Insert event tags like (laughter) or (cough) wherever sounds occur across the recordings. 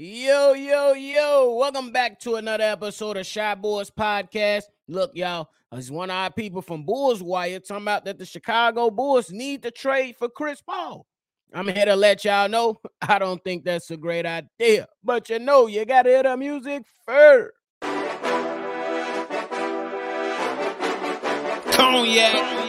Yo, yo, yo. Welcome back to another episode of Shy Boys Podcast. Look, y'all, as one of our people from Bulls Wire talking about that the Chicago Bulls need to trade for Chris Paul. I'm here to let y'all know I don't think that's a great idea. But you know, you gotta hear the music first. Cognac.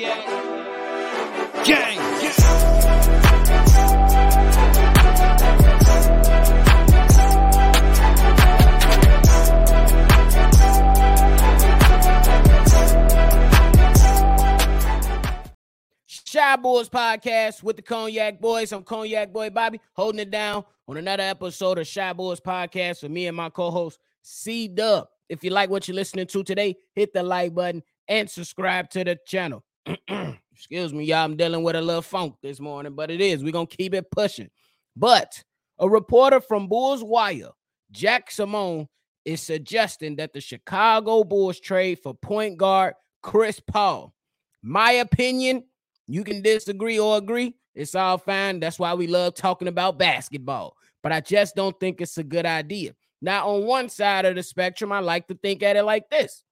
Boys Podcast with the Cognac Boys. I'm Cognac Boy Bobby, holding it down on another episode of Shy Boys Podcast with me and my co-host C Dub. If you like what you're listening to today, hit the like button and subscribe to the channel. (clears throat) Excuse me, y'all. I'm dealing with a little funk this morning, but it is. We're gonna keep it pushing. But a reporter from Bulls Wire, Jack Simone, is suggesting that the Chicago Bulls trade for point guard Chris Paul. My opinion, you can disagree or agree. It's all fine. That's why we love talking about basketball. But I just don't think it's a good idea. Now, on one side of the spectrum, I like to think at it like this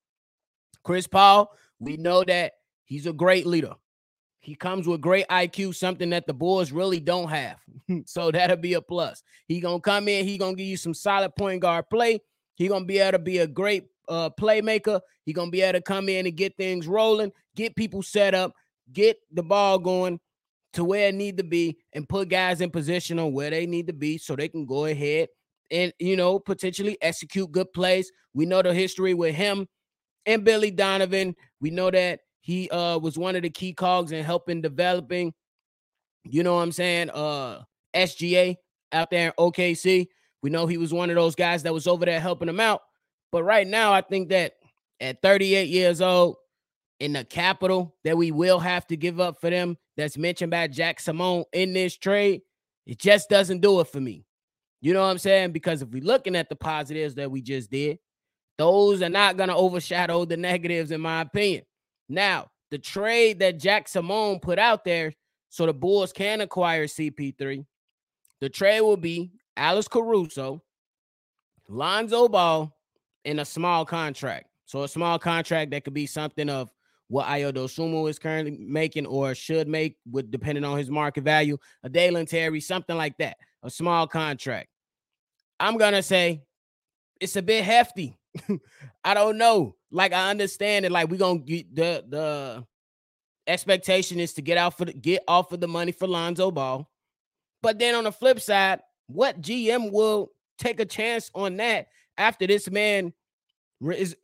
Chris Paul, we know that he's a great leader. He comes with great IQ, something that the Bulls really don't have. (laughs) so that'll be a plus. He gonna come in, he gonna give you some solid point guard play. He gonna be able to be a great uh, playmaker. He gonna be able to come in and get things rolling, get people set up, get the ball going to where it need to be and put guys in position on where they need to be so they can go ahead and you know potentially execute good plays. We know the history with him and Billy Donovan. We know that he uh was one of the key cogs in helping developing, you know what I'm saying, uh SGA out there in OKC. We know he was one of those guys that was over there helping him out. But right now, I think that at 38 years old, in the capital that we will have to give up for them that's mentioned by Jack Simone in this trade, it just doesn't do it for me. You know what I'm saying? Because if we're looking at the positives that we just did, those are not going to overshadow the negatives, in my opinion. Now, the trade that Jack Simone put out there so the Bulls can acquire CP3, the trade will be Alex Caruso, Lonzo Ball, in a small contract. So a small contract that could be something of what Ayo Dosunmu is currently making or should make, with depending on his market value, a Dalen Terry, something like that, a small contract. I'm gonna say it's a bit hefty. (laughs) I don't know. Like I understand it. Like we're gonna get the the expectation is to get out for the get off of the money for Lonzo Ball. But then on the flip side, what GM will take a chance on that after this man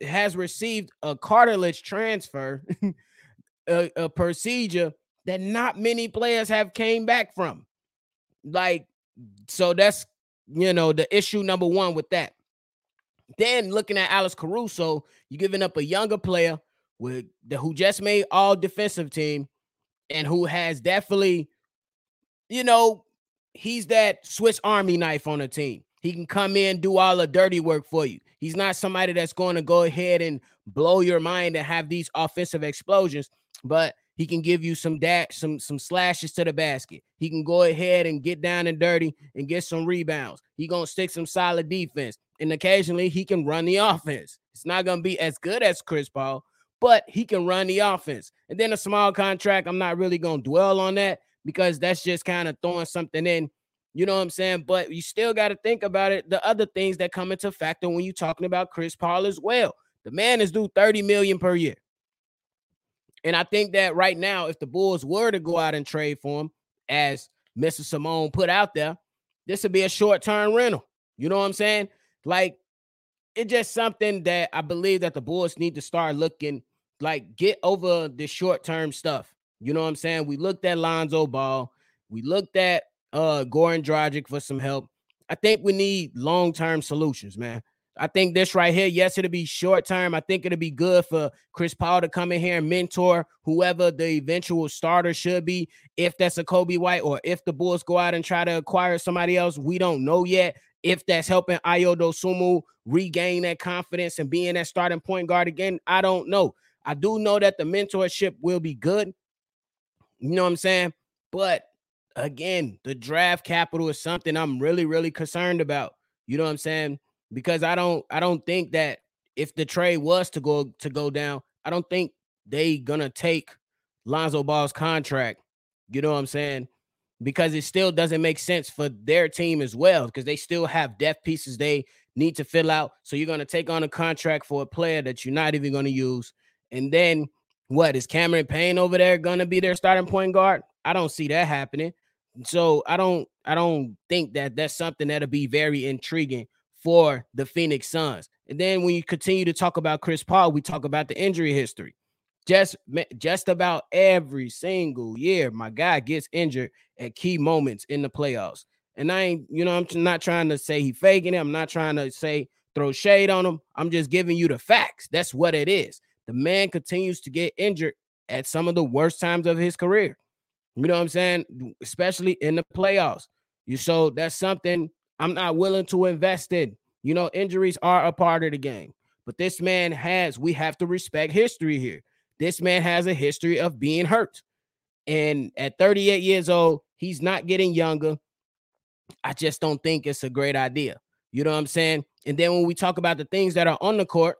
has received a cartilage transfer, (laughs) a, a procedure that not many players have came back from. Like, so that's you know the issue number one with that. Then looking at Alex Caruso, you're giving up a younger player with the who just made all defensive team and who has definitely, you know, he's that Swiss Army knife on the team. He can come in, do all the dirty work for you. He's not somebody that's going to go ahead and blow your mind and have these offensive explosions, but he can give you some dash, some some slashes to the basket. He can go ahead and get down and dirty and get some rebounds. He gonna stick some solid defense, and occasionally he can run the offense. It's not gonna be as good as Chris Paul, but he can run the offense. And then a small contract, I'm not really gonna dwell on that because that's just kind of throwing something in you know what I'm saying? But you still got to think about it. The other things that come into factor when you're talking about Chris Paul as well. The man is due 30 million per year. And I think that right now, if the Bulls were to go out and trade for him, as Mr. Simone put out there, this would be a short-term rental. You know what I'm saying? Like it's just something that I believe that the Bulls need to start looking like get over the short-term stuff. You know what I'm saying? We looked at Lonzo Ball, we looked at uh Goran Dragic for some help. I think we need long-term solutions, man. I think this right here, yes, it'll be short term. I think it'll be good for Chris Paul to come in here and mentor whoever the eventual starter should be. If that's a Coby White or if the Bulls go out and try to acquire somebody else, we don't know yet. If that's helping Ayo Dosunmu regain that confidence and being that starting point guard again, I don't know. I do know that the mentorship will be good. You know what I'm saying? But again, the draft capital is something I'm really, really concerned about. You know what I'm saying? Because I don't I don't think that if the trade was to go to go down, I don't think they gonna take Lonzo Ball's contract. You know what I'm saying? Because it still doesn't make sense for their team as well, because they still have depth pieces they need to fill out. So you're gonna take on a contract for a player that you're not even gonna use. And then what is Cameron Payne over there gonna be their starting point guard? I don't see that happening. So I don't I don't think that that's something that'll be very intriguing for the Phoenix Suns. And then when you continue to talk about Chris Paul, we talk about the injury history. Just just about every single year, my guy gets injured at key moments in the playoffs. And I ain't, you know, I'm not trying to say he faking it. I'm not trying to say throw shade on him. I'm just giving you the facts. That's what it is. The man continues to get injured at some of the worst times of his career. You know what I'm saying? Especially in the playoffs. You so that's something I'm not willing to invest in. You know, injuries are a part of the game, but this man has, we have to respect history here. This man has a history of being hurt. And at 38 years old, he's not getting younger. I just don't think it's a great idea. You know what I'm saying? And then when we talk about the things that are on the court,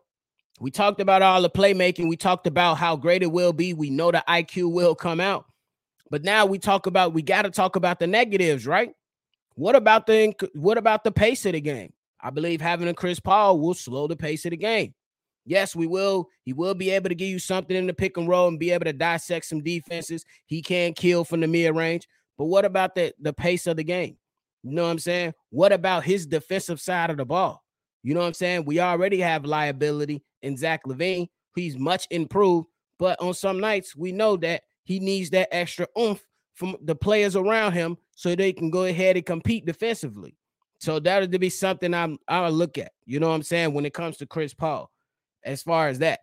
we talked about all the playmaking. We talked about how great it will be. We know the IQ will come out. But now we talk about we got to talk about the negatives, right? What about the what about the pace of the game? I believe having a Chris Paul will slow the pace of the game. Yes, we will. He will be able to give you something in the pick and roll and be able to dissect some defenses. He can kill from the mid range. But what about the, the pace of the game? You know what I'm saying? What about his defensive side of the ball? You know what I'm saying? We already have liability in Zach LaVine. He's much improved, but on some nights we know that he needs that extra oomph from the players around him so they can go ahead and compete defensively. So that would be something I'm I'll look at. You know what I'm saying when it comes to Chris Paul, as far as that.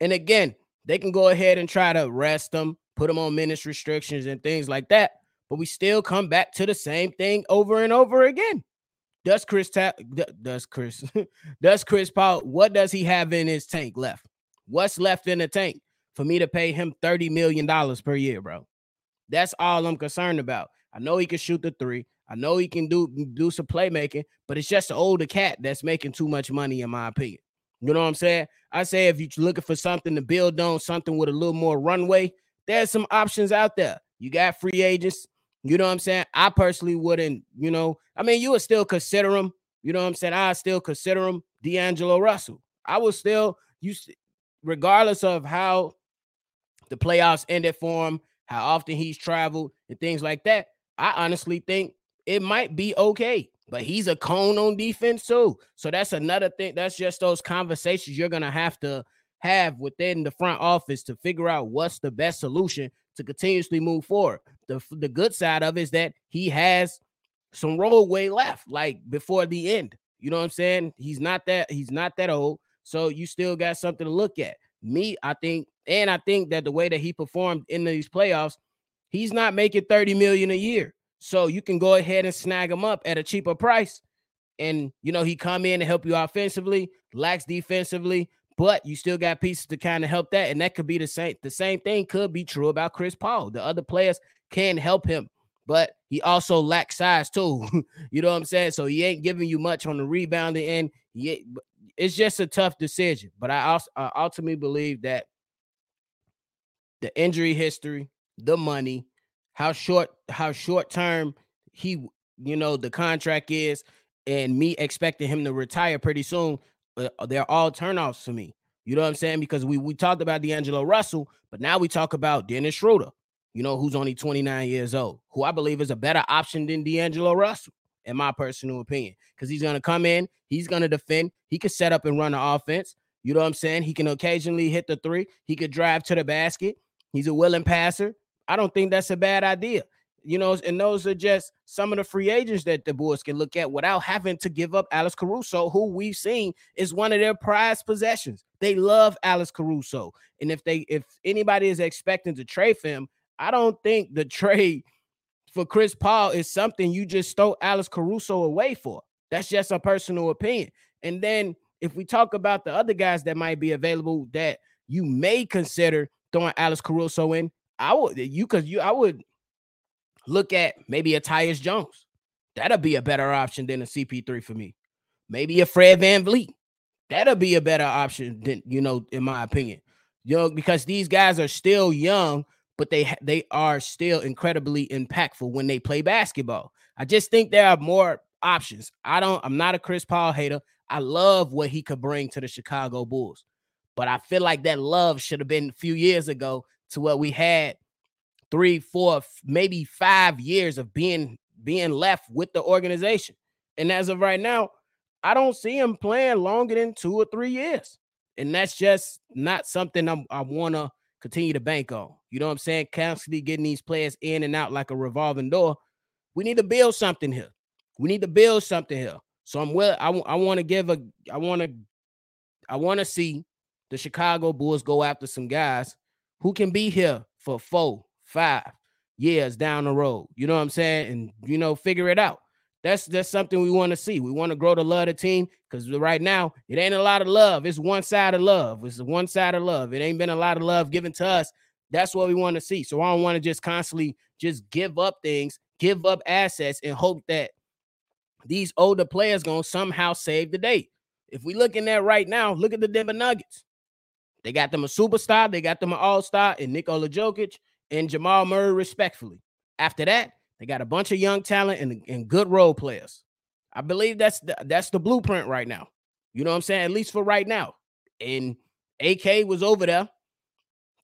And again, they can go ahead and try to rest him, put him on minutes restrictions and things like that. But we still come back to the same thing over and over again. Does Chris ta- does Chris (laughs) does Chris Paul what does he have in his tank left? What's left in the tank? For me to pay him $30 million per year, bro. That's all I'm concerned about. I know he can shoot the three. I know he can do do some playmaking, but it's just an older cat that's making too much money, in my opinion. You know what I'm saying? I say if you're looking for something to build on, something with a little more runway, there's some options out there. You got free agents. You know what I'm saying? I personally wouldn't, you know, I mean, you would still consider him. You know what I'm saying? I still consider him D'Angelo Russell. I would still, you, regardless of how the playoffs ended for him, how often he's traveled, and things like that. I honestly think it might be okay, but he's a cone on defense too. So that's another thing. That's just those conversations you're gonna have to have within the front office to figure out what's the best solution to continuously move forward. The the good side of it is that he has some roadway left, like before the end. You know what I'm saying? He's not that he's not that old, so you still got something to look at. Me, I think and I think that the way that he performed in these playoffs, he's not making 30 million a year. So you can go ahead and snag him up at a cheaper price. And you know, he come in and help you offensively, lacks defensively, but you still got pieces to kind of help that. And that could be the same. The same thing could be true about Chris Paul. The other players can help him, but he also lacks size too. (laughs) you know what I'm saying? So he ain't giving you much on the rebounding end. He, it's just a tough decision. But I also I ultimately believe that the injury history, the money, how short how short term he you know the contract is, and me expecting him to retire pretty soon. Uh, they're all turnoffs for me. You know what I'm saying? Because we we talked about D'Angelo Russell, but now we talk about Dennis Schroeder. You know who's only 29 years old, who I believe is a better option than D'Angelo Russell, in my personal opinion. Because he's gonna come in, he's gonna defend, he can set up and run the offense. You know what I'm saying? He can occasionally hit the three. He could drive to the basket. He's a willing passer. I don't think that's a bad idea. You know, and those are just some of the free agents that the Bulls can look at without having to give up Alex Caruso, who we've seen is one of their prized possessions. They love Alex Caruso. And if they if anybody is expecting to trade for him, I don't think the (laughs) trade for Chris Paul is something you just throw Alex Caruso away for. That's just a personal opinion. And then if we talk about the other guys that might be available that you may consider throwing Alex Caruso in, I would you because you I would look at maybe a Tyus Jones. That'll be a better option than a CP3 for me. Maybe a Fred VanVleet. That'll be a better option than, you know, in my opinion. You know, because these guys are still young, but they they are still incredibly impactful when they play basketball. I just think there are more options. I don't, I'm not a Chris Paul hater. I love what he could bring to the Chicago Bulls. But I feel like that love should have been a few years ago to what we had three, four, maybe five years of being being left with the organization. And as of right now, I don't see him playing longer than two or three years. And that's just not something I'm, i want to continue to bank on. You know what I'm saying? Constantly getting these players in and out like a revolving door. We need to build something here. We need to build something here. So I'm well. I, I want to give a. I want to. I want to see the Chicago Bulls go after some guys who can be here for four, five years down the road. You know what I'm saying? And you know, figure it out. That's that's something we want to see. We want to grow the love of the team because right now it ain't a lot of love. It's one side of love. It's one side of love. It ain't been a lot of love given to us. That's what we want to see. So I don't want to just constantly just give up things, give up assets, and hope that these older players gonna somehow save the day. If we looking at right now, look at the Denver Nuggets. They got them a superstar, they got them an all-star, and Nikola Jokic and Jamal Murray, respectfully. After that, they got a bunch of young talent and, and good role players. I believe that's the, that's the blueprint right now. You know what I'm saying? At least for right now. And AK was over there.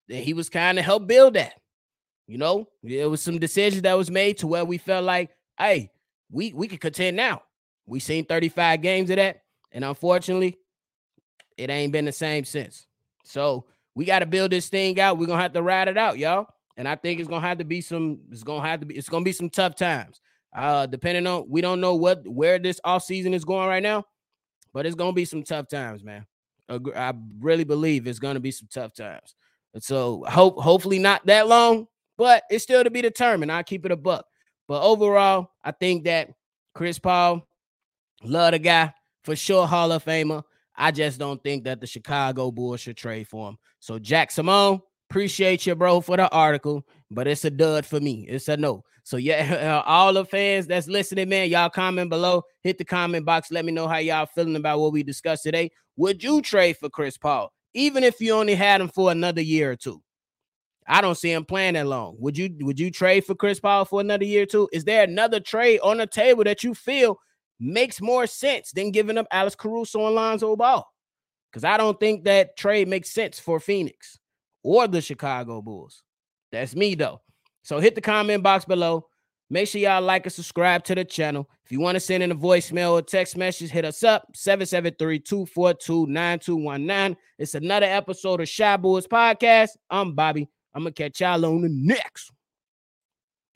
And he was kind of help build that. You know, there was some decisions that was made to where we felt like, hey, we we could contend now. We seen 35 games of that, and unfortunately, it ain't been the same since. So we got to build this thing out. We're gonna have to ride it out, y'all. And I think it's gonna have to be some. It's gonna have to be. It's gonna be some tough times. Uh, depending on we don't know what where this off season is going right now, but it's gonna be some tough times, man. I really believe it's gonna be some tough times. And so hope hopefully not that long, but it's still to be determined. I'll keep it a buck. But overall, I think that Chris Paul, love the guy for sure, Hall of Famer. I just don't think that the Chicago Bulls should trade for him. So Jack Simone, appreciate you, bro, for the article, but it's a dud for me. It's a no. So yeah, (laughs) all the fans that's listening, man, y'all comment below. Hit the comment box. Let me know how y'all feeling about what we discussed today. Would you trade for Chris Paul, even if you only had him for another year or two? I don't see him playing that long. Would you would you trade for Chris Paul for another year too? Is there another trade on the table that you feel makes more sense than giving up Alex Caruso and Lonzo Ball? Because I don't think that trade makes sense for Phoenix or the Chicago Bulls. That's me though. So hit the comment box below. Make sure y'all like and subscribe to the channel. If you want to send in a voicemail or text message, hit us up 773-242-9219. It's another episode of Shy Boys Podcast. I'm Bobby. I'm gonna catch y'all on the next.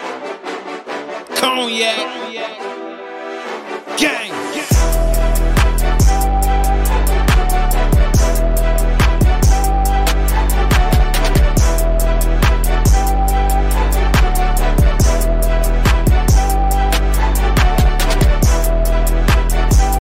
Cognac. Cognac.